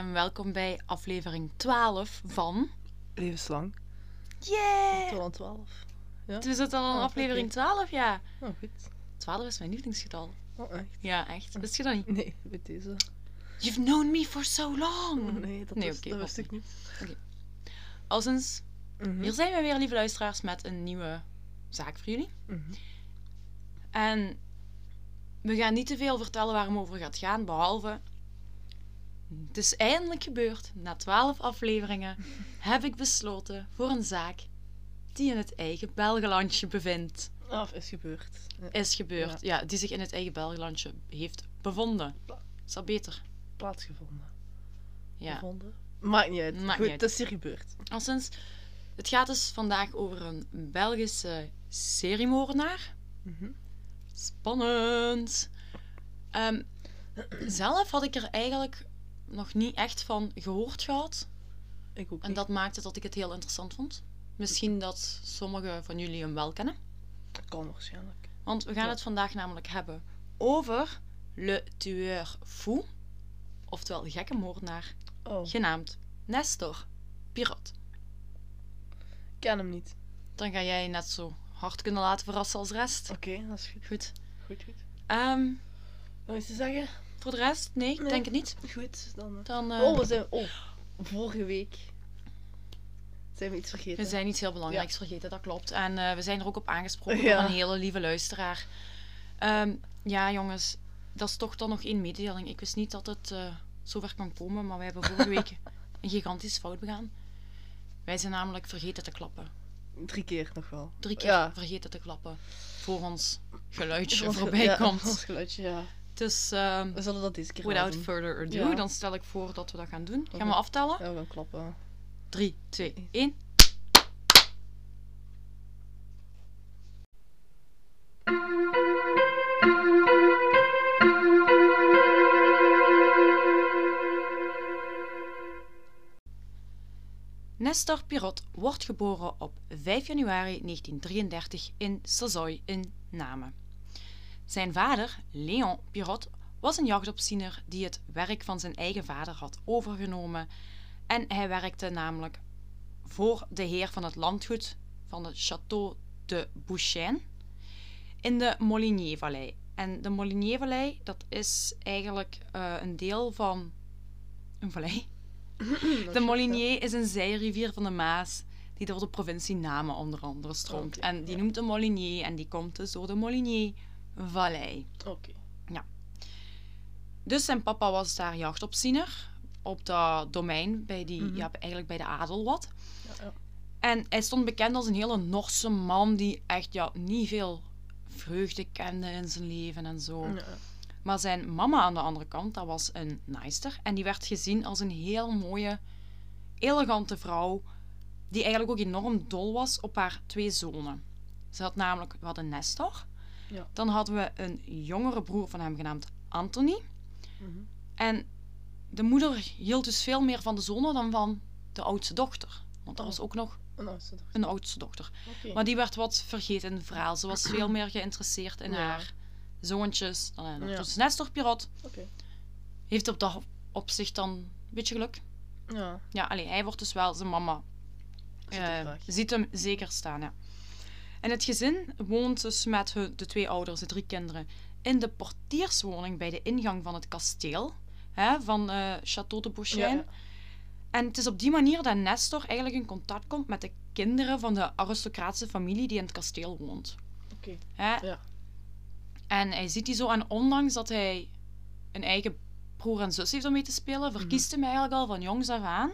En welkom bij aflevering 12 van. Levenslang. Yeah! 12 12. Ja? We zitten al in Ah, aflevering oké. 12, ja. Oh, goed. 12 is mijn lievelingsgetal. Oh, echt? Ja, echt. Wist je dat niet? Nee, met deze. You've known me for so long. Nee, dat, Nee, wist, oké, dat wist ik niet. Al sinds, Mhm. hier zijn we weer, lieve luisteraars, met een nieuwe zaak voor jullie. Mhm. En we gaan niet te veel vertellen waar het over gaat gaan, behalve. Het is eindelijk gebeurd. Na 12 afleveringen heb ik besloten voor een zaak die in het eigen Belgelandje bevindt. Af is gebeurd. Ja. Is gebeurd. Ja. die zich in het eigen Belgelandje heeft bevonden. Is dat beter? Plaatsgevonden. Ja. Gevonden. Maakt niet uit. Maakt goed, niet uit. het is hier gebeurd. Al sinds. Het gaat dus vandaag over een Belgische seriemoordenaar. Mhm. Spannend. Ehm, zelf had ik er eigenlijk nog niet echt van gehoord gehad. Ik ook En niet. dat maakte dat ik het heel interessant vond. Misschien dat sommigen van jullie hem wel kennen. kan waarschijnlijk. Want we gaan Ja. het vandaag namelijk hebben over Le Tueur Fou. Oftewel gekke moordenaar, Oh, genaamd Nestor Pirot. ken hem niet. Dan ga jij net zo hard kunnen laten verrassen als de rest. Oké, dat is goed. Goed. Goed, goed. Ehm, Nog iets te zeggen? Voor de rest? Nee, ik Nee. denk het niet. Goed, dan... eh. Dan, eh, Oh, we zijn... Oh, vorige week zijn we iets vergeten. We zijn iets heel belangrijks vergeten, dat klopt. En eh, we zijn er ook op aangesproken Ja. door een hele lieve luisteraar. Ehm, ja, jongens, dat is toch dan nog één mededeling. Ik wist niet dat het eh zover kan komen, maar wij hebben vorige week een gigantische fout begaan. Wij zijn namelijk vergeten te klappen. Drie keer nog wel. Drie keer Ja. vergeten te klappen voor ons geluidje voorbij ja, komt. ons geluidje, ja. Dus ehm, We zullen dat deze keer without doen. further ado, Ja. dan stel ik voor dat we dat gaan doen. Gaan we aftellen? Ja, we gaan klappen. 3, 2, 1. Nestor Pirot wordt geboren op 5 januari 1933 in Sazoy in Namen. Zijn vader, Léon Pirot, was een jachtopziener die het werk van zijn eigen vader had overgenomen en hij werkte namelijk voor de heer van het landgoed van het Château de Bouchain in de Molinier-vallei. En de Molinier-vallei, dat is eigenlijk eh, een deel van een vallei. De Molinier is een zijrivier van de Maas die door de provincie Namen onder andere stroomt. Oké, en die ja. noemt de Molinier en die komt dus door de Molinier-vallei. Oké. Dus zijn papa was daar jachtopziener op dat domein, bij die, Mhm. ja, eigenlijk bij de adel wat. Ja, ja. En hij stond bekend als een hele Norse man die echt ja, niet veel vreugde kende in zijn leven en zo. Ja, ja. Maar zijn mama aan de andere kant, dat was een naaister. En die werd gezien als een heel mooie, elegante vrouw. Die eigenlijk ook enorm dol was op haar twee zonen. Ze had namelijk, we hadden Nestor. Ja. Dan hadden we een jongere broer van hem genaamd Anthony. Mhm. En de moeder hield dus veel meer van de zonen dan van de oudste dochter. Want er Oh. was ook nog nou, is dat- een oudste dochter. Maar die werd wat vergeten in het verhaal. Ze was veel meer geïnteresseerd in Ja. haar zoontjes dan in haar Ja. Pirot heeft op dat opzicht dan een beetje geluk. Ja. Ja, allee, hij wordt dus wel zijn mama. Ziet graag. ziet hem zeker staan, ja. En het gezin woont dus met de twee ouders, de drie kinderen, in de portierswoning bij de ingang van het kasteel hè, van eh Château de Beauchesne. Ja. En het is op die manier dat Nestor eigenlijk in contact komt met de kinderen van de aristocratische familie die in het kasteel woont. Oké. Ja. En hij ziet die zo, en ondanks dat hij een eigen broer en zus heeft om mee te spelen, verkiest hij eigenlijk al van jongs af aan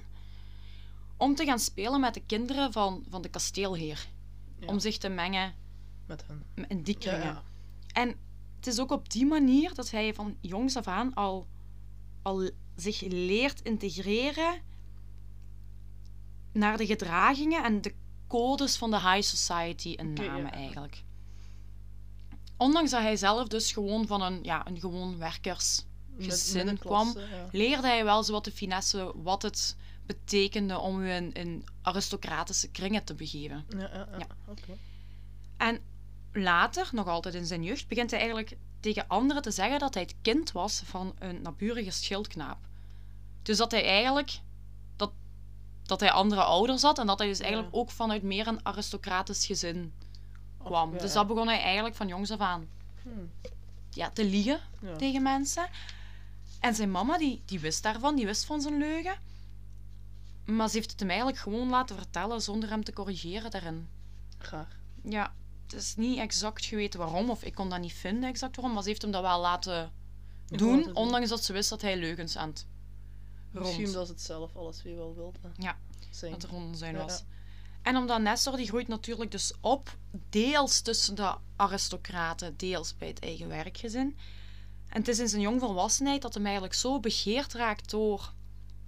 om te gaan spelen met de kinderen van, van de kasteelheer. Ja. Om zich te mengen Met hen. in die kringen. ja. En het is ook op die manier dat hij van jongs af aan al, al zich leert integreren naar de gedragingen en de codes van de high society in Oké, Namen ja. eigenlijk. Ondanks dat hij zelf dus gewoon van een, ja, een gewoon werkersgezin kwam, leerde hij wel zo wat de finesse, wat het betekende om u in, in aristocratische kringen te begeven. Ja, ja, ja. En later, nog altijd in zijn jeugd, begint hij eigenlijk tegen anderen te zeggen dat hij het kind was van een naburige schildknaap. Dus dat hij eigenlijk... Dat, dat hij andere ouders had. En dat hij dus Ja. eigenlijk ook vanuit meer een aristocratisch gezin kwam. dus dat begon hij eigenlijk van jongs af aan Hmm, ja, te liegen ja. tegen mensen. En zijn mama, die, die wist daarvan, die wist van zijn leugen. Maar ze heeft het hem eigenlijk gewoon laten vertellen zonder hem te corrigeren daarin. Graag. Ja, het is niet exact geweten waarom, of ik kon dat niet vinden exact waarom, maar ze heeft hem dat wel laten doen, ondanks dat ze wist dat hij leugens aan het Misschien rond, dat ze het zelf alles weer wel wilde. Ja, zijn. dat er rond zijn was. ja. En omdat Nestor, die groeit natuurlijk dus op, deels tussen de aristocraten, deels bij het eigen werkgezin. En het is in zijn jongvolwassenheid dat hij eigenlijk zo begeerd raakt door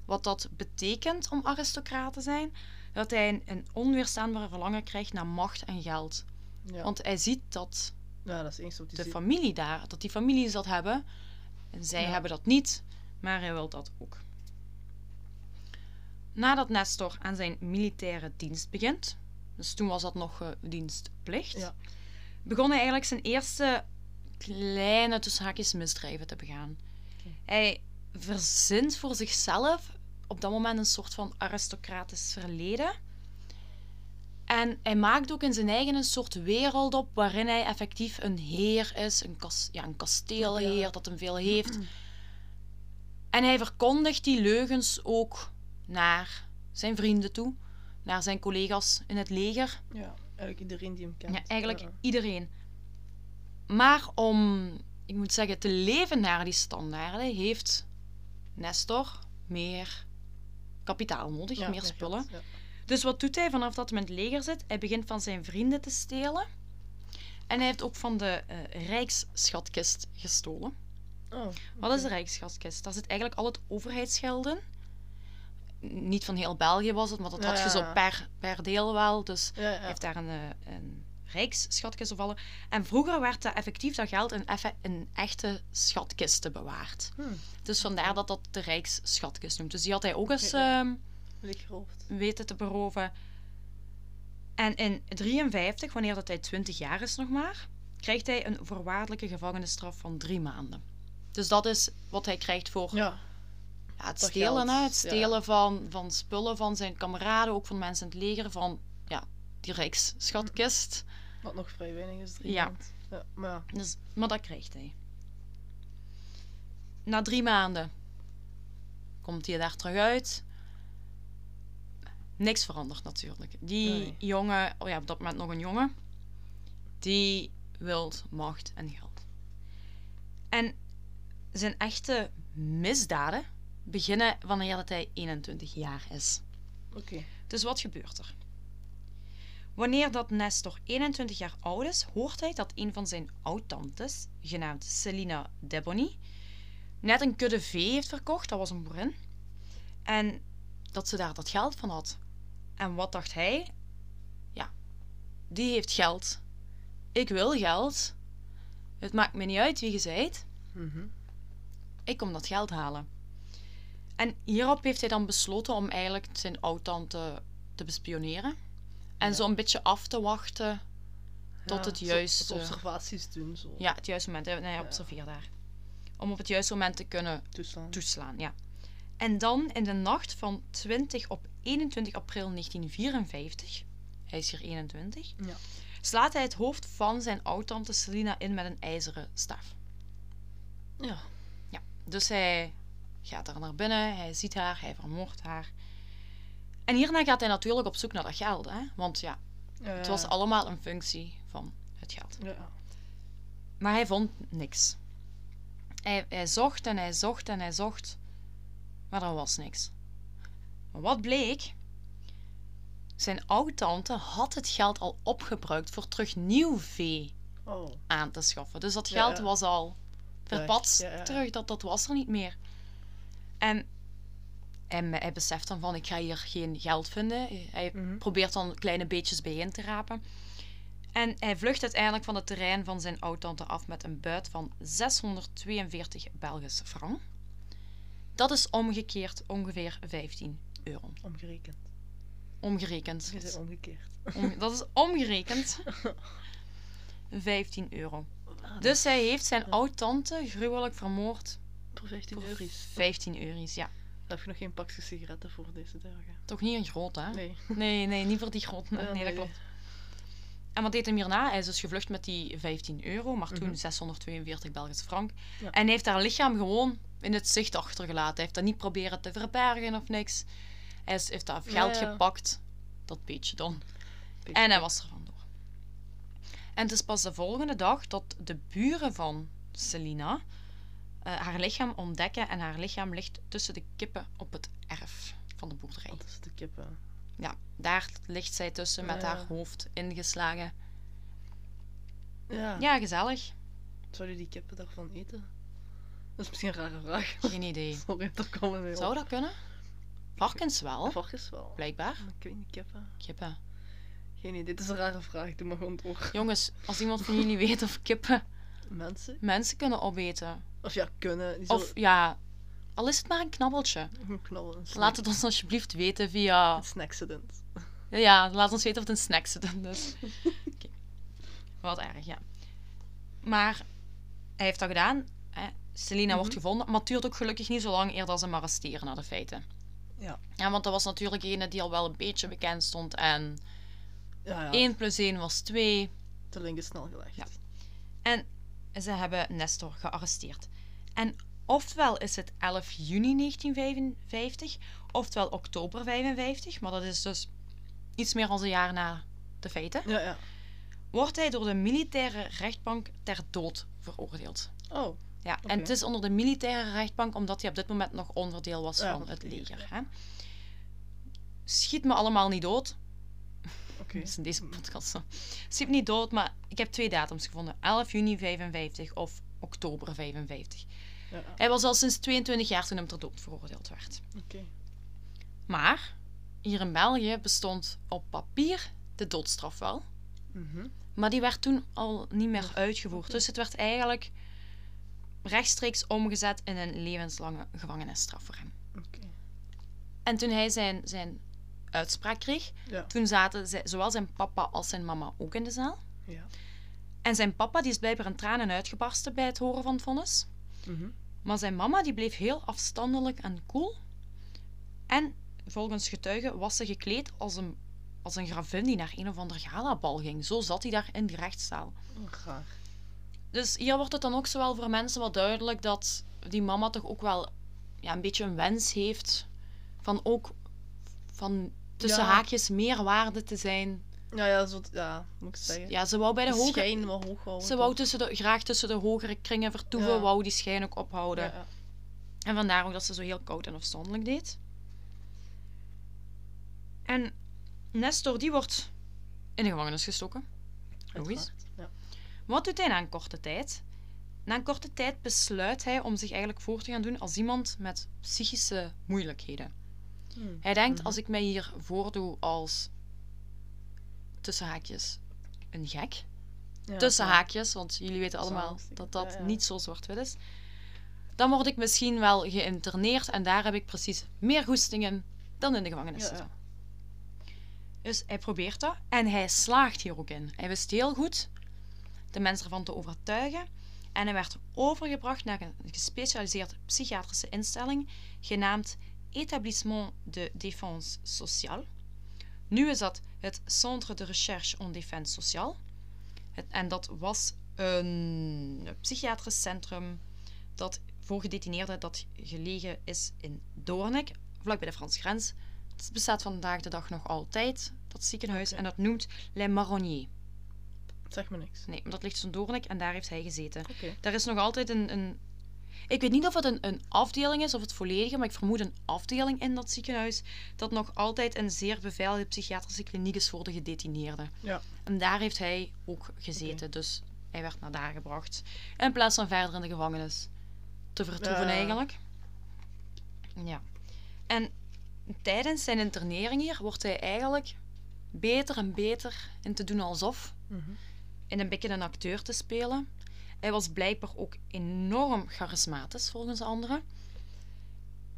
wat dat betekent om aristocraat te zijn, dat hij een, onweerstaanbare verlangen krijgt naar macht en geld. Ja. Want hij ziet dat ja, dat is eens wat hij de ziet. familie daar, dat die families dat hebben. En zij Ja. hebben dat niet, maar hij wil dat ook. Nadat Nestor aan zijn militaire dienst begint, dus toen was dat nog eh, dienstplicht, Ja. begon hij eigenlijk zijn eerste kleine tussen haakjes misdrijven te begaan. Hij verzint voor zichzelf op dat moment een soort van aristocratisch verleden. En hij maakt ook in zijn eigen een soort wereld op waarin hij effectief een heer is, een, kas, ja, een kasteelheer dat hem veel heeft. En hij verkondigt die leugens ook naar zijn vrienden toe, naar zijn collega's in het leger. Ja, eigenlijk iedereen die hem kent. Ja, eigenlijk Ja. iedereen. Maar om, ik moet zeggen, te leven naar die standaarden heeft Nestor meer kapitaal nodig, Ja, meer spullen. Dus wat doet hij vanaf dat hij in het leger zit? Hij begint van zijn vrienden te stelen. En hij heeft ook van de eh, Rijksschatkist gestolen. Oh, Wat is de Rijksschatkist? Daar zit eigenlijk al het overheidsgeld in. Niet van heel België was het, maar dat had je zo per, per deel wel. Dus Ja, ja. hij heeft daar een, eh, een rijksschatkist gevallen. En vroeger werd dat effectief dat geld in, effe- in echte schatkisten bewaard. Hm, Dus vandaar dat dat de rijksschatkist noemt. Dus die had hij ook eens Ja, ehm, weten te beroven. En in 53, wanneer dat hij 20 jaar is nog maar, krijgt hij een voorwaardelijke gevangenisstraf van drie maanden. Dus dat is wat hij krijgt voor Ja, ja, het Dat stelen. geld, Hè? Het ja. stelen van, van spullen van zijn kameraden, ook van mensen in het leger, van ja, die rijksschatkist. Wat nog vrij weinig is. drie Ja. maanden. ja. Maar ja, Dus, maar dat krijgt hij. Na drie maanden komt hij daar terug uit. Niks verandert natuurlijk. Die Nee. jongen, oh ja, op dat moment nog een jongen, die wil macht en geld. En zijn echte misdaden beginnen wanneer dat hij 21 jaar is. oké. Dus wat gebeurt er? Wanneer dat Nestor 21 jaar oud is, hoort hij dat een van zijn oud-tantes, genaamd Selina Debony, net een kudde vee heeft verkocht, dat was een boerin, en dat ze daar dat geld van had. En wat dacht hij? Ja, die heeft geld. Ik wil geld. Het maakt me niet uit wie je zijt. Mhm. Ik kom dat geld halen. En hierop heeft hij dan besloten om eigenlijk zijn oud-tante te bespioneren. En Ja. zo een beetje af te wachten tot Ja, het juiste- observaties doen, zo. Ja, het juiste moment. Ja. observeert daar. Om op het juiste moment te kunnen Toeslaan. toeslaan, ja. En dan in de nacht van 20 op 21 april 1954, hij is hier 21, Ja. slaat hij het hoofd van zijn oud-tante Selina in met een ijzeren staaf. Ja. Dus hij gaat er naar binnen, hij ziet haar, hij vermoordt haar. En hierna gaat hij natuurlijk op zoek naar dat geld, hè? want ja, het was allemaal een functie van het geld. Ja. Maar hij vond niks. Hij, hij zocht en hij zocht en hij zocht, maar er was niks. Maar wat bleek? Zijn oud-tante had het geld al opgebruikt voor terug nieuw vee Oh. aan te schaffen. Dus dat geld ja. was al verpatst terug, dat, dat was er niet meer. En hij, hij beseft dan van, ik ga hier geen geld vinden. Hij Mhm. probeert dan kleine beetjes bijeen te rapen. En hij vlucht uiteindelijk van het terrein van zijn oud-tante af met een buit van 642 Belgische frank. Dat is omgekeerd ongeveer 15 euro. Omgerekend. Omgerekend. Je zei omgekeerd. Om- dat is omgerekend 15 euro. Dus hij heeft zijn oud-tante gruwelijk vermoord Voor 15 voor euro's. 15 euro's, ja. Heb je nog geen pakje sigaretten voor deze dagen. Toch niet een groot, hè? Nee. Nee, nee, niet voor die grote. Ja, nee, dat klopt. En wat deed hij hierna? Hij is dus gevlucht met die 15 euro, maar toen Mhm. 642 Belgische frank. Ja. En hij heeft haar lichaam gewoon in het zicht achtergelaten. Hij heeft dat niet proberen te verbergen of niks. Hij is- heeft dat geld ja. gepakt, dat beetje dan. Beetje En hij was er vandoor. En het is pas de volgende dag dat de buren van Selina eh, haar lichaam ontdekken. En haar lichaam ligt tussen de kippen op het erf van de boerderij. Dat is de kippen. Ja, daar ligt zij tussen met Ja. haar hoofd ingeslagen. Ja. Ja, gezellig. Zou je die kippen daarvan eten? Dat is misschien een rare vraag. Geen idee. Sorry, daar komen we mee Zou dat kunnen? Varkens wel, Varkens wel. blijkbaar. Maar ik weet niet, kippen. Kippen. Geen idee, dit is een rare vraag. Doe maar gewoon door. Jongens, als iemand van jullie weet of kippen Mensen? mensen kunnen opeten. Of ja, kunnen. Die Of ja, al is het maar een knabbeltje. een. Een Laat het ons alsjeblieft weten via... Snacksident. Ja, laat ons weten of het een snack zit. Dus. Oké. Wat erg, ja. Maar hij heeft dat gedaan. Hè. Selina wordt Mhm. gevonden. Maar het duurt ook gelukkig niet zo lang eer dat ze hem arresteren naar de feiten. Ja. Ja, want dat was natuurlijk een die al wel een beetje bekend stond. En Ja, ja. 1 plus 1 was 2. De link is snel gelegd. Ja. En ze hebben Nestor gearresteerd. En oftewel is het 11 juni 1955, oftewel oktober 55, maar dat is dus iets meer dan een jaar na de feiten, Ja, ja. wordt hij door de militaire rechtbank ter dood veroordeeld. Oh, Ja, en het is onder de militaire rechtbank omdat hij op dit moment nog onderdeel was Ja, van het leger, Hè? Schiet me allemaal niet dood. Oké. Dat is in deze podcast. Schiet me niet dood, maar ik heb twee datums gevonden. 11 juni 55 of oktober 55. Ja. Hij was al sinds 22 jaar toen hem ter dood veroordeeld werd. Oké. Maar hier in België bestond op papier de doodstraf wel. Mhm. Maar die werd toen al niet meer uitgevoerd. Dus het werd eigenlijk rechtstreeks omgezet in een levenslange gevangenisstraf voor hem. Oké. En toen hij zijn, zijn uitspraak kreeg, Ja. toen zaten zij, zowel zijn papa als zijn mama ook in de zaal. Ja. En zijn papa die is blijkbaar in tranen uitgebarsten bij het horen van het vonnis. Mhm. Maar zijn mama die bleef heel afstandelijk en cool. En volgens getuigen was ze gekleed als een, als een gravin die naar een of ander galabal ging. Zo zat hij daar in die rechtszaal. Oh, graag. Dus hier wordt het dan ook zowel voor mensen wat duidelijk dat die mama toch ook wel ja, een beetje een wens heeft van ook van tussen Ja. haakjes meer waarde te zijn. Ja, ja, zo, ja, moet ik zeggen. Ja, ze wou bij de de hogere... wel hoog houden. Ze wou tussen de, graag tussen de hogere kringen vertoeven, Ja. wou die schijn ook ophouden. Ja. En vandaar ook dat ze zo heel koud en afstandelijk deed. En Nestor, die wordt in de gevangenis gestoken. Logisch. Uiteraard. Ja. Wat doet hij na een korte tijd? Na een korte tijd besluit hij om zich eigenlijk voor te gaan doen als iemand met psychische moeilijkheden. Hmm. Hij denkt, Mhm. als ik mij hier voordoe als tussen haakjes een gek, Ja, tussen ja. haakjes, want jullie weten allemaal dat dat Ja, niet zo zwart-wit is. Dan word ik misschien wel geïnterneerd en daar heb ik precies meer goestingen dan in de gevangenis. Dus hij probeert dat en hij slaagt hier ook in. Hij wist heel goed de mensen ervan te overtuigen en hij werd overgebracht naar een gespecialiseerde psychiatrische instelling genaamd Établissement de Défense Sociale. Nu is dat het Centre de Recherche en Défense Sociale. Het, en dat was een psychiatrisch centrum dat voor gedetineerden dat gelegen is in Doornik, vlakbij de Franse grens. Het bestaat vandaag de dag nog altijd, dat ziekenhuis, en dat noemt Les Marronniers. Zeg me niks. Nee, maar dat ligt in Doornik en daar heeft hij gezeten. Oké. Daar is nog altijd een, een... Ik weet niet of het een, een afdeling is of het volledige, maar ik vermoed een afdeling in dat ziekenhuis dat nog altijd een zeer beveiligde psychiatrische kliniek is voor de gedetineerden. Ja. En daar heeft hij ook gezeten, dus hij werd naar daar gebracht. In plaats van verder in de gevangenis te vertoeven Ja. eigenlijk. Ja. En tijdens zijn internering hier wordt hij eigenlijk beter en beter in te doen alsof Mhm. in een beetje een acteur te spelen. Hij was blijkbaar ook enorm charismatisch volgens anderen.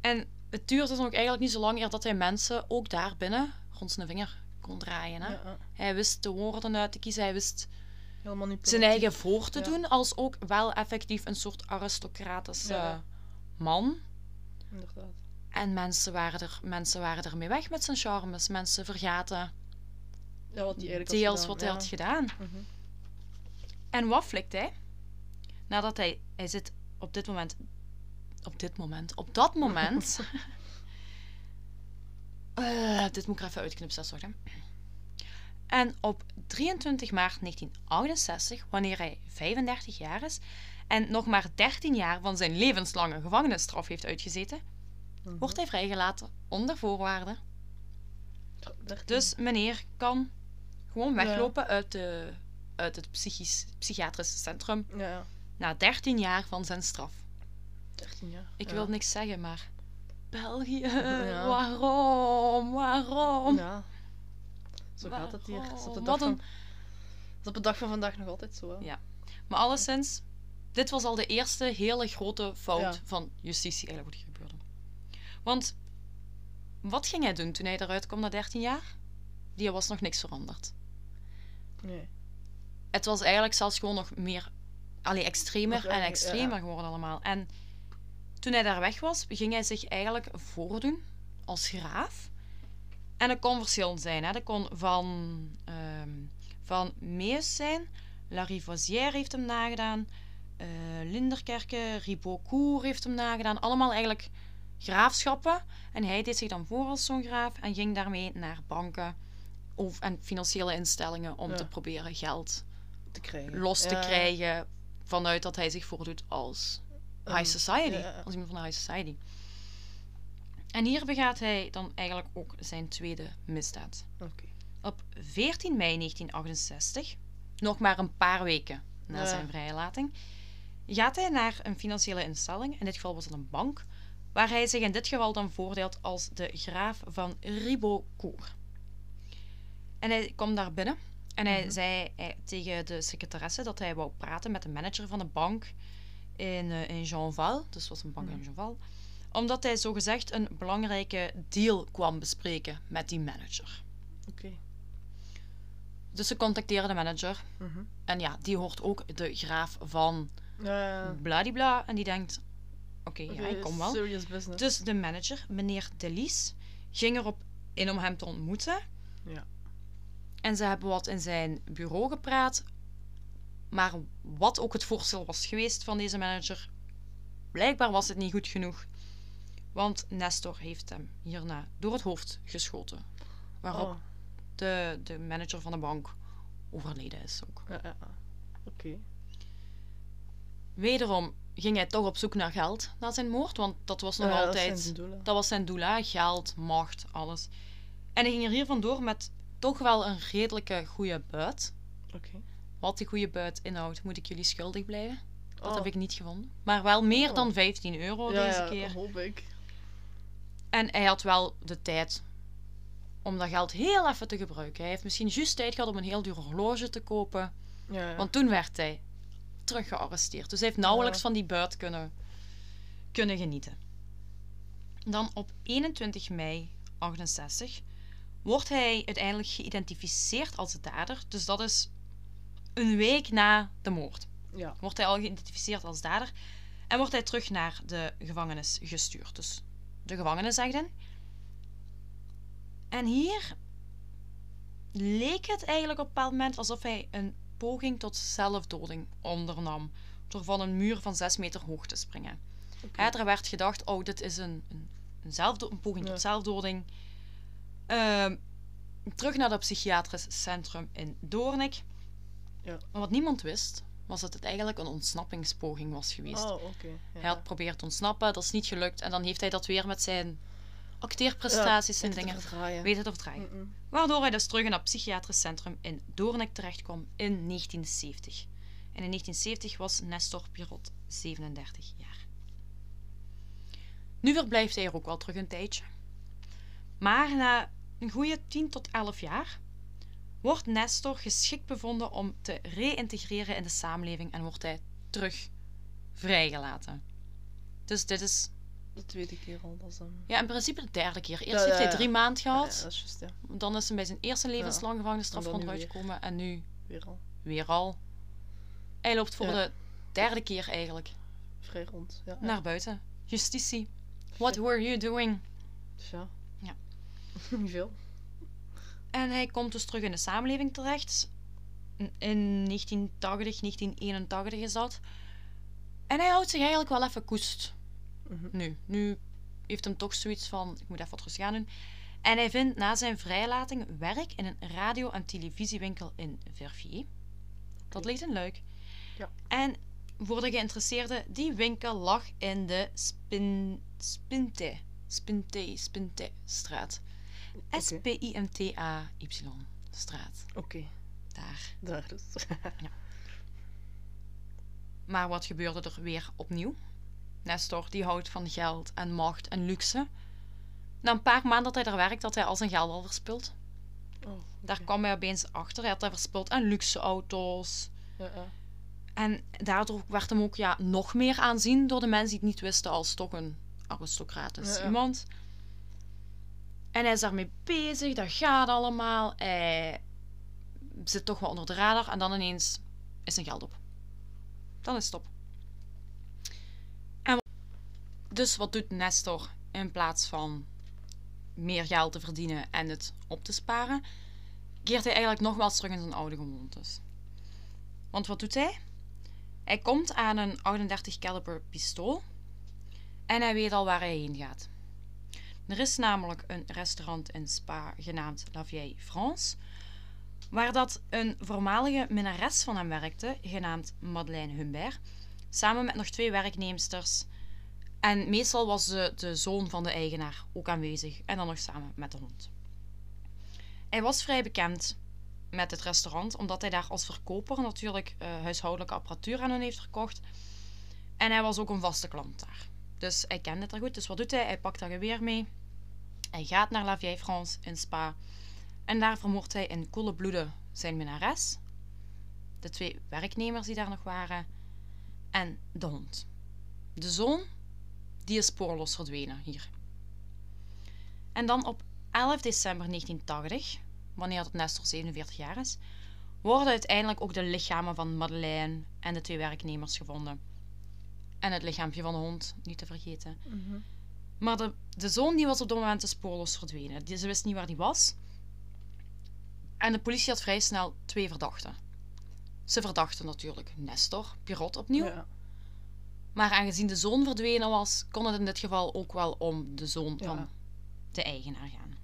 En het duurde dan ook eigenlijk niet zo lang eer dat hij mensen ook daar binnen rond zijn vinger kon draaien. Hè? Ja. Hij wist de woorden uit te kiezen, hij wist zijn eigen voor te Ja. doen, als ook wel effectief een soort aristocratische Ja, ja. man. Inderdaad. En mensen waren, er, mensen waren ermee weg met zijn charmes. Mensen vergaten Ja, wat deels gedaan, wat hij had gedaan. Mhm. En wat flikt hij? Nadat hij... Hij zit op dit moment... Op dit moment... Op dat moment... Eh, dit moet ik er even uitknipsen, sorry. En op 23 maart 1968, wanneer hij 35 jaar is en nog maar 13 jaar van zijn levenslange gevangenisstraf heeft uitgezeten, Mhm. wordt hij vrijgelaten onder voorwaarden. Dus meneer kan gewoon Ja. weglopen uit, de, uit het psychisch, psychiatrisch centrum ja. Na 13 jaar van zijn straf. 13 jaar. Ik ja. wil niks zeggen, maar België, Ja. waarom, waarom? Ja. Zo gaat het hier. Dat is op de dag een- van... Dat is op de dag van vandaag nog altijd zo. Hè? Ja. Maar alleszins, dit was al de eerste hele grote fout Ja. van justitie eigenlijk wat hier gebeurde. Want wat ging hij doen toen hij eruit kwam na 13 jaar? Die was nog niks veranderd. Nee. Het was eigenlijk zelfs gewoon nog meer, allee, extremer en extremer geworden allemaal. En toen hij daar weg was, ging hij zich eigenlijk voordoen als graaf. En dat kon verschillend zijn. Hè. Dat kon van, ehm van Meus zijn. La Rivoisière heeft hem nagedaan. eh Linderkerke, Ribeaucourt heeft hem nagedaan. Allemaal eigenlijk graafschappen. En hij deed zich dan voor als zo'n graaf en ging daarmee naar banken of, en financiële instellingen om Ja. te proberen geld Te krijgen. los te Ja. krijgen vanuit dat hij zich voordoet als high society. ja, ja. Als iemand van de high society. En hier begaat hij dan eigenlijk ook zijn tweede misdaad. Op 14 mei 1968, nog maar een paar weken na Ja. zijn vrijlating, gaat hij naar een financiële instelling, in dit geval was het een bank, waar hij zich in dit geval dan voordeelt als de graaf van Ribeaucourt. En hij komt daar binnen en hij Mhm. zei hij- tegen de secretaresse dat hij wou praten met de manager van de bank in, eh, in Jeanval, dus was een bank in Mhm. Jeanval, omdat hij zogezegd een belangrijke deal kwam bespreken met die manager. Oké. Dus ze contacteren de manager. Mhm. En ja, die hoort ook de graaf van Ja, ja. bladibla. En die denkt, oké, ja, Oké, ik kom wel. Serious business. Dus de manager, meneer Delis, ging erop in om hem te ontmoeten. Ja. En ze hebben wat in zijn bureau gepraat. Maar wat ook het voorstel was geweest van deze manager, blijkbaar was het niet goed genoeg. Want Nestor heeft hem hierna door het hoofd geschoten. Waarop Oh. de, de manager van de bank overleden is ook. Ja, ja. ja. Oké. Wederom ging hij toch op zoek naar geld na zijn moord, want dat was nog Ja, altijd. Dat was zijn doel, hè? geld, macht, alles. En hij ging er hier vandoor met toch wel een redelijke goede buit. Oké. Wat die goede buit inhoudt, moet ik jullie schuldig blijven. Dat Oh. heb ik niet gevonden. Maar wel meer Oh. dan 15 euro ja, deze ja, keer. hoop ik. En hij had wel de tijd om dat geld heel even te gebruiken. Hij heeft misschien juist tijd gehad om een heel duur horloge te kopen. Ja, ja. Want toen werd hij terug gearresteerd. Dus hij heeft nauwelijks Ja. van die buit kunnen, kunnen genieten. Dan op 21 mei 68 wordt hij uiteindelijk geïdentificeerd als de dader. Dus dat is een week na de moord. ja. Wordt hij al geïdentificeerd als dader en wordt hij terug naar de gevangenis gestuurd. Dus de gevangenis zegt hij. En hier leek het eigenlijk op een bepaald moment alsof hij een poging tot zelfdoding ondernam. Door van een muur van 6 meter hoog te springen. Hè, er werd gedacht, oh, dit is een, een, een, zelfdo- een poging Ja. tot zelfdoding. Ehm, terug naar het psychiatrisch centrum in Doornik. Ja. Maar wat niemand wist, was dat het eigenlijk een ontsnappingspoging was geweest. Oh. Ja. Hij had geprobeerd te ontsnappen, dat is niet gelukt. En dan heeft hij dat weer met zijn acteerprestaties en Weet het dingen weten te verdraaien. Mm-mm. Waardoor hij dus terug in het psychiatrisch centrum in Doornik terechtkwam in 1970. En in 1970 was Nestor Pirot 37 jaar. Nu verblijft hij er ook wel terug een tijdje. Maar na een goede 10 tot 11 jaar wordt Nestor geschikt bevonden om te reïntegreren in de samenleving en wordt hij terug vrijgelaten. Dus dit is De tweede keer al. Dat is ja, in principe de derde keer. Eerst Ja, heeft ja, hij ja. drie maanden Ja, gehad. ja, dat is ja. Dan is hij bij zijn eerste levenslange gevangenisstraf weer. gekomen. En nu Weer al. weer al. Hij loopt voor Ja. de derde keer eigenlijk Vrij rond. Ja. naar buiten. Justitie. What were you doing? Ja. Niet veel. En hij komt dus terug in de samenleving terecht. In 1980, 1981 is dat. En hij houdt zich eigenlijk wel even koest. Mhm. Nu, nu heeft hem toch zoiets van, ik moet even wat rustig aan doen. En hij vindt na zijn vrijlating werk in een radio- en televisiewinkel in Verviers. Dat ligt in Luik. Ja. En voor de geïnteresseerden, die winkel lag in de Spin, Spinte, Spinte, Spinte straat. Oké. S-P-I-N-T-A-Y straat. Oké, Daar. daar dus. Maar wat gebeurde er weer opnieuw? Nestor die houdt van geld en macht en luxe. Na een paar maanden dat hij er werkt, had hij al zijn geld al verspild. Oh, Daar kwam hij opeens achter. Hij had hij verspild aan luxe auto's. Ja, ja. En daardoor werd hem ook ja, nog meer aanzien door de mensen die het niet wisten als toch een aristocratisch Ja, ja. iemand. En hij is daarmee bezig, dat gaat allemaal. Hij zit toch wel onder de radar en dan ineens is zijn geld op. Dan is het op. En dus wat doet Nestor in plaats van meer geld te verdienen en het op te sparen? Keert hij eigenlijk nogmaals terug in zijn oude gewoontes. Want wat doet hij? Hij komt aan een 38 caliber pistool en hij weet al waar hij heen gaat. Er is namelijk een restaurant in Spa genaamd La Vieille France, waar dat een voormalige minnares van hem werkte, genaamd Madeleine Humbert, samen met nog twee werknemsters. En meestal was de, de zoon van de eigenaar ook aanwezig en dan nog samen met de hond. Hij was vrij bekend met het restaurant, omdat hij daar als verkoper natuurlijk eh, huishoudelijke apparatuur aan hen heeft verkocht. En hij was ook een vaste klant daar. Dus hij kende het er goed. Dus wat doet hij? Hij pakt dat geweer mee. Hij gaat naar La Vieille France in Spa. En daar vermoordt hij in koele bloeden zijn minnares, de twee werknemers die daar nog waren, en de hond. De zoon, die is spoorloos verdwenen hier. En dan op 11 december 1980, wanneer het Nestor 47 jaar is, worden uiteindelijk ook de lichamen van Madeleine en de twee werknemers gevonden. En het lichaampje van de hond, niet te vergeten. Mhm. Maar de, de zoon die was op dat moment dus spoorloos verdwenen. Die, ze wist niet waar die was. En de politie had vrij snel twee verdachten. Ze verdachten natuurlijk Nestor, Pirot opnieuw. Ja. Maar aangezien de zoon verdwenen was, kon het in dit geval ook wel om de zoon Ja. van de eigenaar gaan.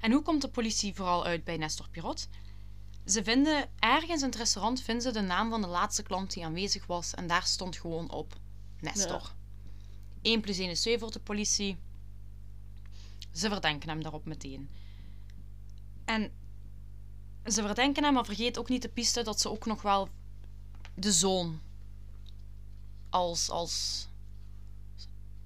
En hoe komt de politie vooral uit bij Nestor Pirot? Ze vinden ergens in het restaurant vinden ze de naam van de laatste klant die aanwezig was en daar stond gewoon op Nestor. 1 plus 1 is 2 voor de politie. Ze verdenken hem daarop meteen. En ze verdenken hem, maar vergeet ook niet de piste dat ze ook nog wel de zoon als, als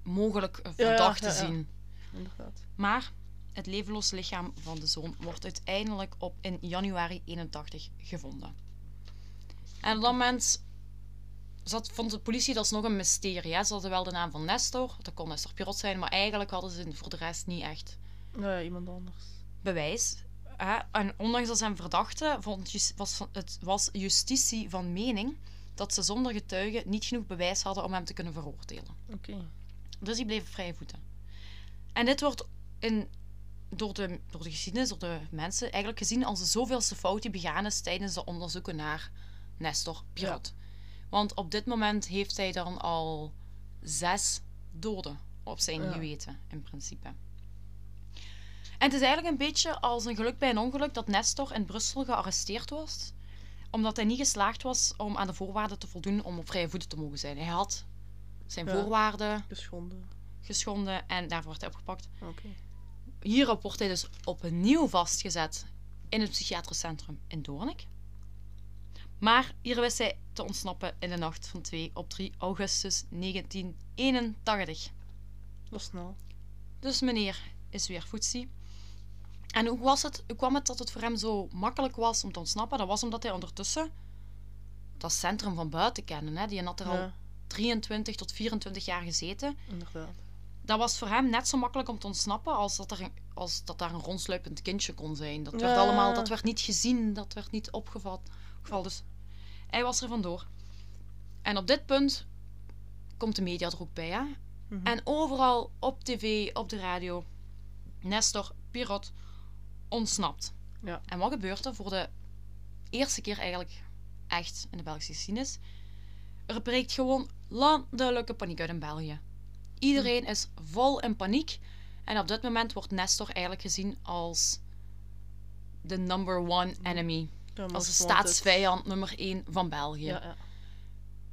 mogelijk verdachte ja, ja. zien. Inderdaad. Maar het levenloos lichaam van de zoon wordt uiteindelijk op in januari 81 gevonden. En op dat moment zat, vond de politie dat is nog een mysterie. Hè? Ze hadden wel de naam van Nestor, dat kon Nestor Pirot zijn, maar eigenlijk hadden ze voor de rest niet echt Ja, iemand anders. bewijs. Hè? En ondanks dat ze hem verdachten, vond was het was justitie van mening dat ze zonder getuigen niet genoeg bewijs hadden om hem te kunnen veroordelen. Oké. Dus die bleven vrije voeten. En dit wordt in, door, de, door de geschiedenis, door de mensen, eigenlijk gezien als de zoveelste fout die begaan is tijdens de onderzoeken naar Nestor Pirot. Want op dit moment heeft hij dan al zes doden op zijn Ja. geweten, in principe. En het is eigenlijk een beetje als een geluk bij een ongeluk dat Nestor in Brussel gearresteerd was, omdat hij niet geslaagd was om aan de voorwaarden te voldoen om op vrije voeten te mogen zijn. Hij had zijn Ja. voorwaarden Geschonden. geschonden en daarvoor wordt hij opgepakt. Hierop wordt hij dus opnieuw vastgezet in het psychiatrisch centrum in Doornik. Maar hier wist hij te ontsnappen in de nacht van 2 op 3 augustus 1981. Dat is snel. Dus meneer is weer voetzie. En hoe, was het, hoe kwam het dat het voor hem zo makkelijk was om te ontsnappen? Dat was omdat hij ondertussen dat centrum van buiten kende. Hè? Die had er al Ja, 23 tot 24 jaar gezeten. inderdaad. dat was voor hem net zo makkelijk om te ontsnappen als dat, er een, als dat daar een rondsluipend kindje kon zijn. Dat werd allemaal, dat werd niet gezien, dat werd niet opgevat. Geval. Dus hij was er vandoor. En op dit punt komt de media er ook bij. Hè? Mhm. En overal op tv, op de radio, Nestor Pirot ontsnapt. Ja. En wat gebeurt er voor de eerste keer eigenlijk echt in de Belgische geschiedenis? Er breekt gewoon landelijke paniek uit in België. Iedereen is vol in paniek. En op dit moment wordt Nestor eigenlijk gezien als de number one enemy. Ja, Als de het- staatsvijand nummer één van België. Ja, ja.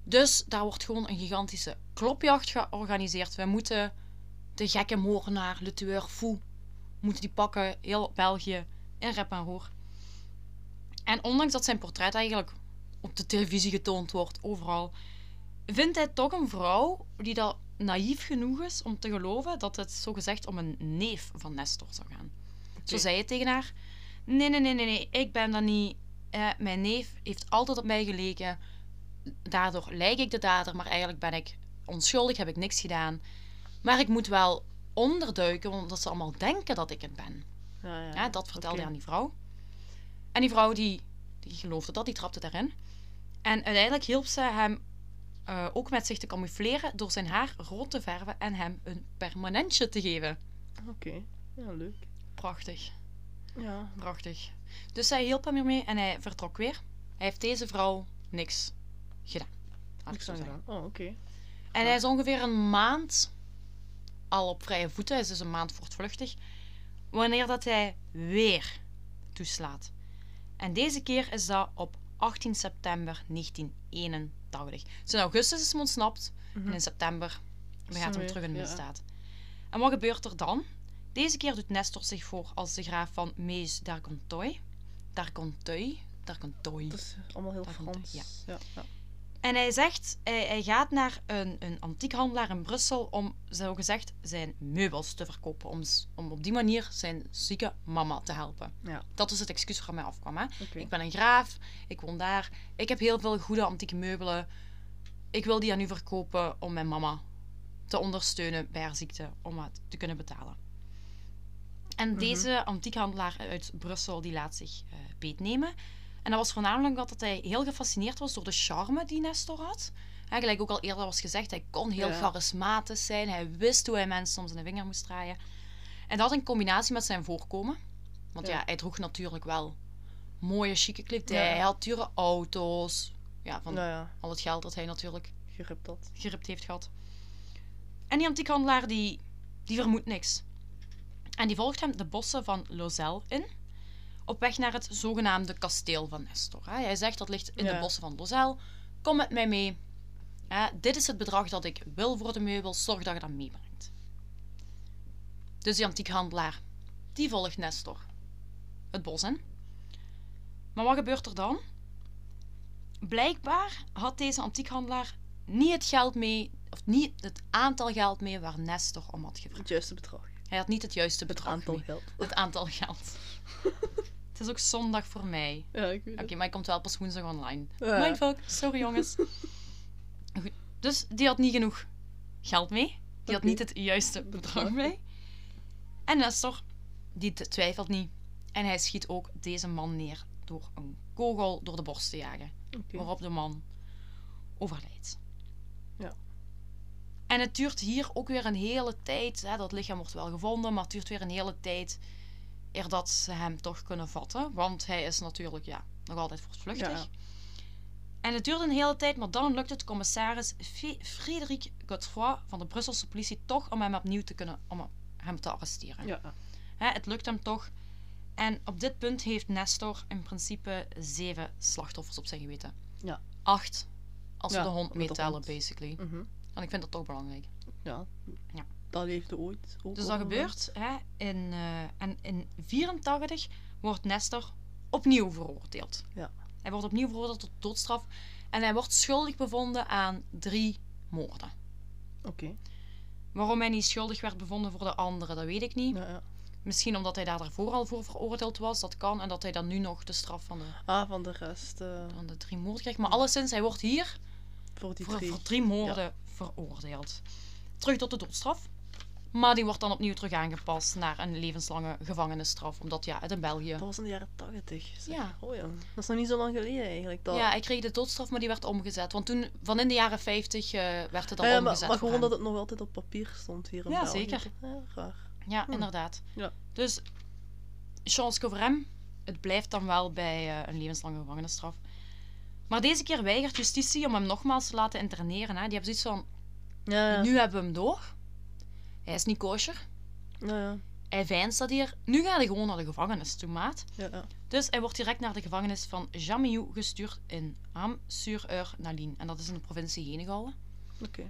Dus daar wordt gewoon een gigantische klopjacht georganiseerd. We moeten de gekke moordenaar, Le Tueur Fou, moeten die pakken, heel België, in rep en roer. En ondanks dat zijn portret eigenlijk op de televisie getoond wordt, overal, vindt hij toch een vrouw die dat naïef genoeg is om te geloven dat het zogezegd om een neef van Nestor zou gaan. Zo zei hij tegen haar: Nee, nee, nee, nee, nee, ik ben dat niet. Eh, mijn neef heeft altijd op mij geleken. Daardoor lijk ik de dader, maar eigenlijk ben ik onschuldig, heb ik niks gedaan. Maar ik moet wel onderduiken, omdat ze allemaal denken dat ik het ben. Ja, ja, Ja, dat vertelde hij aan die vrouw. En die vrouw die, die geloofde dat, die trapte daarin. En uiteindelijk hielp ze hem eh, ook met zich te camoufleren door zijn haar rood te verven en hem een permanentje te geven. Oké, ja, leuk. Prachtig, Ja, prachtig. Dus zij hielp hem ermee en hij vertrok weer. Hij heeft deze vrouw niks gedaan. Laat ik niks zo aan gedaan. Oh, oké. En hij is ongeveer een maand al op vrije voeten. Hij is dus een maand voortvluchtig. Wanneer dat hij weer toeslaat. En deze keer is dat op 18 september 1981. Dus in augustus is hij ontsnapt. Mhm. En in september gaat hij hij weer, terug in de ja. misdaad. En wat gebeurt er dan? Deze keer doet Nestor zich voor als de graaf van Mees d'Argenteuil. D'Argenteuil. D'Argenteuil. Dat is allemaal heel Frans. Ja. Ja, En hij zegt, hij, hij gaat naar een, een antiekhandelaar in Brussel om zogezegd zijn meubels te verkopen. Om, om op die manier zijn zieke mama te helpen. Ja. Dat is het excuus waar mij afkwam. Hè? Ik ben een graaf, ik woon daar. Ik heb heel veel goede antieke meubelen. Ik wil die aan u verkopen om mijn mama te ondersteunen bij haar ziekte, om het te kunnen betalen. En Mhm. deze antiekhandelaar uit Brussel die laat zich eh beetnemen. En dat was voornamelijk omdat hij heel gefascineerd was door de charme die Nestor had. Gelijk ook al eerder was gezegd, hij kon heel Ja. charismatisch zijn. Hij wist hoe hij mensen om zijn vinger moest draaien. En dat in combinatie met zijn voorkomen. Want ja, Ja. hij droeg natuurlijk wel mooie, chique kledij. Ja. Hij had dure auto's. Ja, van Nou al het geld dat hij natuurlijk hebt dat. geript heeft gehad. En die antiekhandelaar die, die vermoedt niks. En die volgt hem de bossen van Lozelle in. Op weg naar het zogenaamde kasteel van Nestor. hè. Hij zegt dat ligt in de bossen van Lozelle. Kom met mij mee. Dit is het bedrag dat ik wil voor de meubels. Zorg dat je dat meebrengt. Dus die antiekhandelaar, die volgt Nestor het bos in. Maar wat gebeurt er dan? Blijkbaar had deze antiekhandelaar niet het geld mee, of niet het aantal geld mee waar Nestor om had gevraagd. Het juiste bedrag. Hij had niet het juiste Het bedrag aantal mee. geld. Het aantal geld. het is ook zondag voor mij. Ja, ik weet Oké, het. maar hij komt wel pas woensdag online. Ja. Mindfuck, sorry jongens. Goed, dus die had niet genoeg geld mee. Die had niet het juiste bedrag mee. En Nestor, die twijfelt niet. En hij schiet ook deze man neer door een kogel door de borst te jagen. Waarop de man overlijdt. En het duurt hier ook weer een hele tijd. Hè, dat lichaam wordt wel gevonden, maar het duurt weer een hele tijd eer dat ze hem toch kunnen vatten. Want hij is natuurlijk ja, nog altijd voortvluchtig. Ja. En het duurt een hele tijd, maar dan lukt het commissaris F- Frederik Godefroy van de Brusselse politie toch om hem opnieuw te kunnen om hem te arresteren. Ja. Hè, het lukt hem toch. En op dit punt heeft Nestor in principe zeven slachtoffers op zijn geweten. Ja. Acht, als we Ja, de hond meetellen, basically. Mhm. En ik vind dat toch belangrijk. Ja. Ja. Dat leefde ooit. Ook Dus dat gebeurt. Hè, in, eh, en in 84 wordt Nestor opnieuw veroordeeld. Ja. Hij wordt opnieuw veroordeeld tot doodstraf. En hij wordt schuldig bevonden aan drie moorden. Oké. Waarom hij niet schuldig werd bevonden voor de andere, dat weet ik niet. Ja, ja. Misschien omdat hij daar daarvoor al voor veroordeeld was, dat kan. En dat hij dan nu nog de straf van de, Ah, van de rest. eh, van de drie moorden krijgt. Maar alleszins, hij wordt hier voor die voor, drie. voor drie moorden veroordeeld. Terug tot de doodstraf. Maar die wordt dan opnieuw terug aangepast naar een levenslange gevangenisstraf. Omdat ja, het in België... Dat was in de jaren 80. zeg. Ja. Oh ja. Dat is nog niet zo lang geleden eigenlijk. Dat... Ja, hij kreeg de doodstraf, maar die werd omgezet. Want toen, van in de jaren 50, eh, werd het al ja, maar, omgezet maar gewoon hem. dat het nog altijd op papier stond hier in Ja, België. zeker. Ja, raar. Ja, Hm. inderdaad. Ja. Dus, chance voor hem. Het blijft dan wel bij eh, een levenslange gevangenisstraf. Maar deze keer weigert justitie om hem nogmaals te laten interneren. Hè. Die hebben zoiets van, Ja, ja. nu hebben we hem door. Hij is niet kosher. Ja, ja. Hij veinst dat hier. Nu gaat hij gewoon naar de gevangenis toe, maat. ja, ja. Dus hij wordt direct naar de gevangenis van Jamiou gestuurd in Ham-sur-Eur-Nalin. En dat is in de provincie Henegouwen.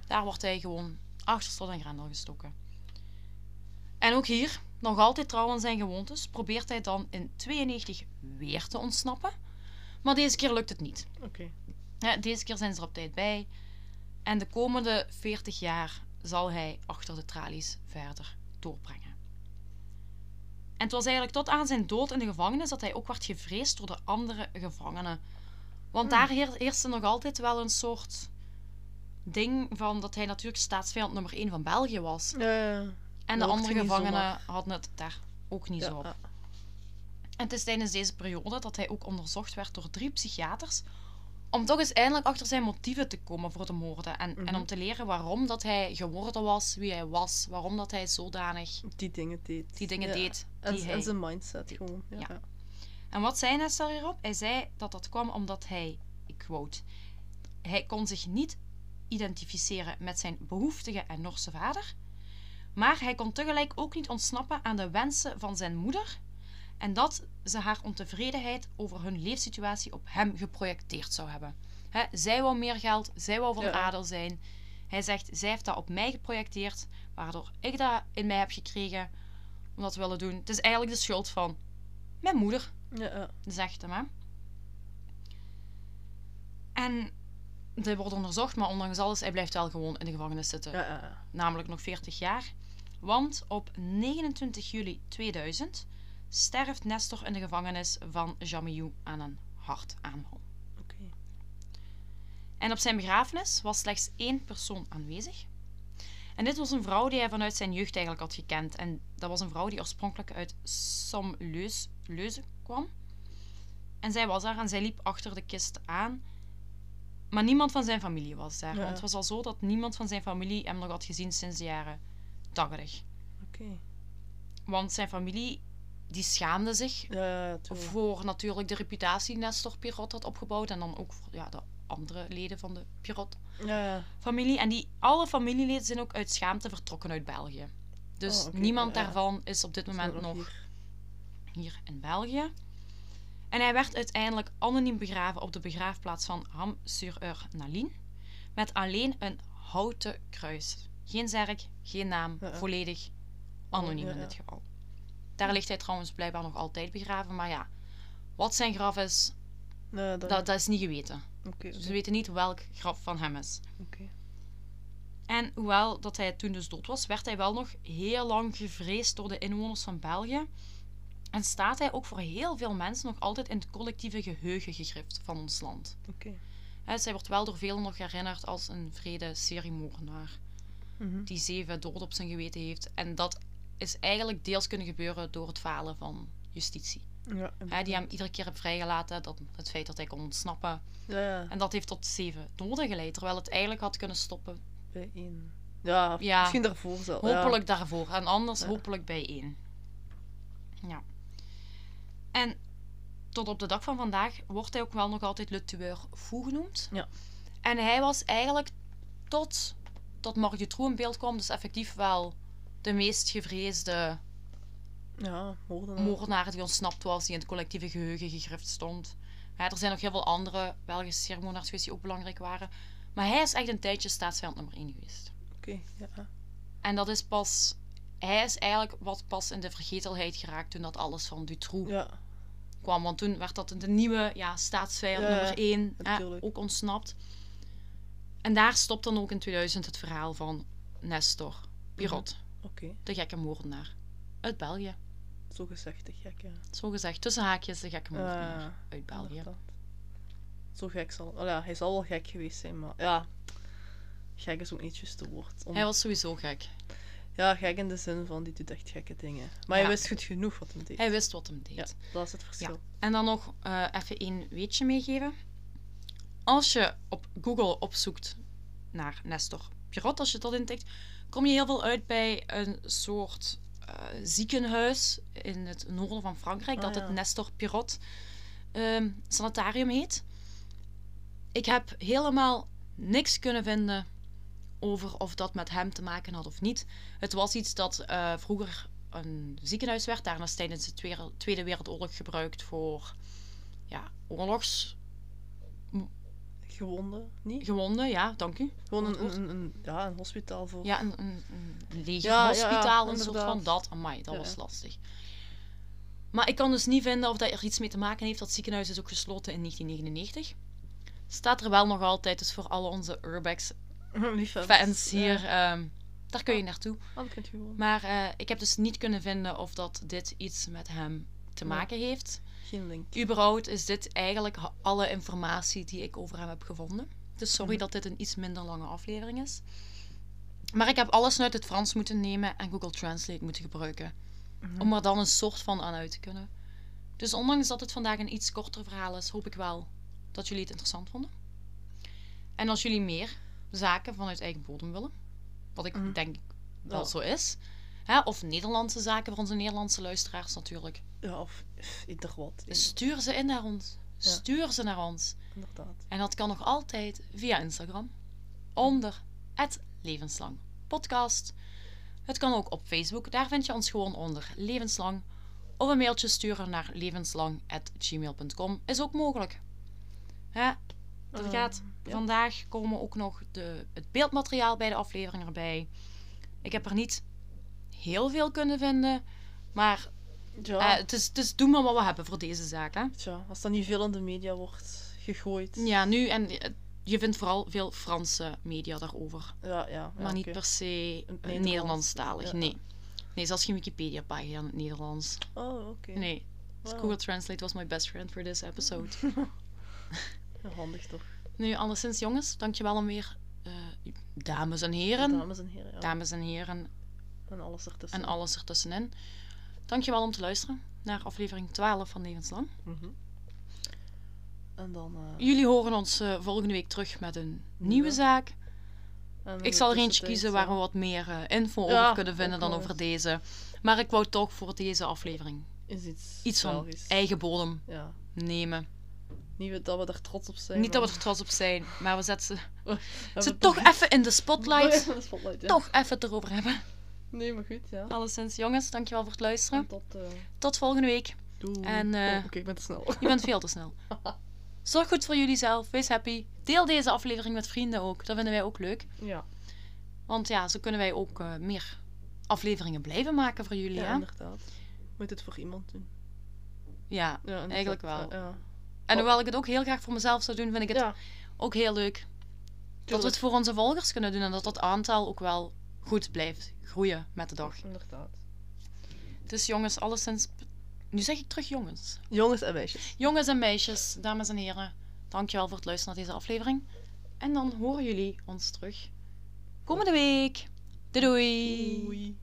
Daar wordt hij gewoon achter slot en grendel gestoken. En ook hier, nog altijd trouw aan zijn gewoontes, probeert hij dan in 92 weer te ontsnappen. Maar deze keer lukt het niet. Oké. Ja, deze keer zijn ze er op tijd bij. En de komende 40 jaar zal hij achter de tralies verder doorbrengen. En het was eigenlijk tot aan zijn dood in de gevangenis dat hij ook werd gevreesd door de andere gevangenen. Want Hmm. daar heer- heerste nog altijd wel een soort ding van dat hij natuurlijk staatsvijand nummer 1 van België was. En de andere gevangenen hadden het daar ook niet Ja, zo op. En het is tijdens deze periode dat hij ook onderzocht werd door drie psychiaters. Om toch eens eindelijk achter zijn motieven te komen voor de moorden. En, en Mhm. om te leren waarom dat hij geworden was wie hij was. Waarom dat hij zodanig Die dingen deed. die dingen Ja. deed En, die en hij... zijn mindset deed. gewoon. Ja. En wat zei Nestor hierop? Hij zei dat dat kwam omdat hij, ik quote, hij kon zich niet identificeren met zijn behoeftige en Norse vader, maar hij kon tegelijk ook niet ontsnappen aan de wensen van zijn moeder en dat ze haar ontevredenheid over hun leefsituatie op hem geprojecteerd zou hebben. Hè, zij wou meer geld, zij wou van Ja. adel zijn. Hij zegt, zij heeft dat op mij geprojecteerd, waardoor ik dat in mij heb gekregen om dat te willen doen. Het is eigenlijk de schuld van mijn moeder Ja, zegt hem. Hè? En dit wordt onderzocht, maar ondanks alles, hij blijft wel gewoon in de gevangenis zitten. Ja. Namelijk nog 40 jaar. Want op 29 juli 2000 sterft Nestor in de gevangenis van Jamiou aan een hartaanval. Oké. En op zijn begrafenis was slechts één persoon aanwezig. En dit was een vrouw die hij vanuit zijn jeugd eigenlijk had gekend. En dat was een vrouw die oorspronkelijk uit Somme-Leuze kwam. En zij was daar en zij liep achter de kist aan. Maar niemand van zijn familie was daar. Ja. Want het was al zo dat niemand van zijn familie hem nog had gezien sinds de jaren 80. Oké. Want zijn familie die schaamde zich Ja, voor natuurlijk de reputatie die Nestor Pirot had opgebouwd. En dan ook voor ja, de andere leden van de Pirot-familie. Ja. En die, alle familieleden zijn ook uit schaamte vertrokken uit België. Dus Oh, niemand daarvan is op dit moment nog hier? hier in België. En hij werd uiteindelijk anoniem begraven op de begraafplaats van Ham-sur-Eur-Nalin. Met alleen een houten kruis. Geen zerk, geen naam, volledig anoniem ja, in dit geval. Daar ligt hij trouwens blijkbaar nog altijd begraven. Maar ja, wat zijn graf is, Nee, dat... dat, dat is niet geweten. Ze weten niet welk graf van hem is. En hoewel dat hij toen dus dood was, werd hij wel nog heel lang gevreesd door de inwoners van België. En staat hij ook voor heel veel mensen nog altijd in het collectieve geheugen gegrift van ons land. Oké. Hè, zij wordt wel door velen nog herinnerd als een vrede seriemoordenaar Mhm. die zeven doden op zijn geweten heeft. En dat is eigenlijk deels kunnen gebeuren door het falen van justitie. Ja, die hem iedere keer heeft vrijgelaten, dat, het feit dat hij kon ontsnappen. Ja, ja. En dat heeft tot zeven doden geleid, terwijl het eigenlijk had kunnen stoppen Bij één. Ja, Ja. misschien daarvoor zelf. Hopelijk daarvoor. En anders hopelijk bij één. Ja. En tot op de dag van vandaag wordt hij ook wel nog altijd Le Tueur Fou genoemd. Ja. En hij was eigenlijk tot, tot Dutroux in beeld kwam, dus effectief wel de meest gevreesde Ja, moordenaar. moordenaar die ontsnapt was, die in het collectieve geheugen gegrift stond. Ja, er zijn nog heel veel andere Belgische geweest die ook belangrijk waren. Maar hij is echt een tijdje staatsvijand nummer 1 geweest. Oké, ja. En dat is pas. Hij is eigenlijk wat pas in de vergetelheid geraakt toen dat alles van Dutroux Ja, kwam. Want toen werd dat de nieuwe ja, staatsvijand Ja, nummer 1 natuurlijk. ook ontsnapt. En daar stopt dan ook in 2000 het verhaal van Nestor Pirot, oké. de gekke moordenaar uit België. Zo gezegd, de gek, ja. Zo gezegd, tussen haakjes de gekke moordenaar Ja, uit België. inderdaad. Zo gek zal... Oh, ja, hij zal wel gek geweest zijn, maar ja... Gek is ook niet juiste woord. Om- Hij was sowieso gek. Ja, gek in de zin van die doet echt gekke dingen. Maar Ja. hij wist goed genoeg wat hem deed. Hij wist wat hem deed. Ja, dat is het verschil. En dan nog eh, even één weetje meegeven. Als je op Google opzoekt naar Nestor Pirot, als je dat intikt, kom je heel veel uit bij een soort eh, ziekenhuis in het noorden van Frankrijk, Ah, dat ja. het Nestor Pirot ehm, sanitarium heet. Ik heb helemaal niks kunnen vinden over of dat met hem te maken had of niet. Het was iets dat eh, vroeger een ziekenhuis werd. Daarna is tijdens de Tweede- Wereldoorlog gebruikt voor ja, oorlogsgewonden. Gewonden, niet? Ja, dank u. Gewoon een, een, een, ja, een hospitaal voor... Ja, een, een, een Ja, legerhospitaal, ja, een soort van dat. Amai, dat was lastig. Maar ik kan dus niet vinden of dat er iets mee te maken heeft. Dat ziekenhuis is ook gesloten in 1999. Staat er wel nog altijd, dus voor alle onze Urbex fans hier, ehm, daar kun je naartoe. Ah, je gewoon. Maar eh, ik heb dus niet kunnen vinden of dat dit iets met hem te maken heeft. Geen link. Überhaupt is dit eigenlijk alle informatie die ik over hem heb gevonden. Dus sorry Mhm. dat dit een iets minder lange aflevering is. Maar ik heb alles uit het Frans moeten nemen en Google Translate moeten gebruiken. Mhm. Om er dan een soort van aan uit te kunnen. Dus ondanks dat het vandaag een iets korter verhaal is, hoop ik wel dat jullie het interessant vonden. En als jullie meer zaken vanuit eigen bodem willen, wat ik Mhm. denk wel Ja. zo is, hè, of Nederlandse zaken voor onze Nederlandse luisteraars natuurlijk, Ja, of ieder wat. stuur ze in naar ons. Ja. Stuur ze naar ons. Inderdaad. En dat kan nog altijd via Instagram. Onder het levenslang podcast. Het kan ook op Facebook. Daar vind je ons gewoon onder levenslang. Of een mailtje sturen naar levenslang.gmail.com is ook mogelijk. Hè? Dat Ehm, gaat. Vandaag komen ook nog de, het beeldmateriaal bij de aflevering erbij. Ik heb er niet heel veel kunnen vinden. Maar Ja, eh, het, is, het is doen maar wat we hebben voor deze zaak. Hè? tja, als dat niet veel in de media wordt gegooid. Ja, nu en eh, je vindt vooral veel Franse media daarover. ja. ja, ja, maar niet per se Nederlands. Nederlandstalig. Ja. Nee. Nee, zelfs geen Wikipedia-pagina in het Nederlands. Oh, oké. Nee. Dus Wow. Google Translate was my best friend for this episode. Handig toch. nu, alleszins jongens, dankjewel om weer... eh, dames en heren. Dames en heren. Ja. Dames en heren En alles ertussen. en alles ertussenin. Dankjewel om te luisteren naar aflevering 12 van Levenslang. Mhm. En dan... eh, Jullie horen ons eh, volgende week terug met een nieuwe Ja. zaak. Ik zal er eentje kiezen waar we wat meer eh, info Ja, over kunnen vinden dan over deze. Maar ik wou toch voor deze aflevering Is iets, iets van Belgisch. eigen bodem Ja. nemen. Niet dat we er trots op zijn. Niet dat we maar er trots op zijn, maar we zetten ze, we ze toch even in de spotlight. De spotlight, ja. Toch even het erover hebben. Nee, maar goed, ja. Alleszins, jongens, dankjewel voor het luisteren. En tot... eh Tot volgende week. doei. En, Oh, oké, ik ben te snel. Je bent veel te snel. Zorg goed voor jullie zelf. Wees happy. Deel deze aflevering met vrienden ook. Dat vinden wij ook leuk. Ja, Want ja, zo kunnen wij ook eh, meer afleveringen blijven maken voor jullie. ja, hè? inderdaad. Moet het voor iemand doen. Ja, eigenlijk wel. Ja. En hoewel ik het ook heel graag voor mezelf zou doen, vind ik het ja ook heel leuk dat we het voor onze volgers kunnen doen en dat dat aantal ook wel goed blijft groeien met de dag. inderdaad. Dus jongens, alleszins. Nu zeg ik terug jongens. Jongens en meisjes. Jongens en meisjes, dames en heren, dankjewel voor het luisteren naar deze aflevering. En dan horen jullie ons terug komende week. Doei doei! Doei.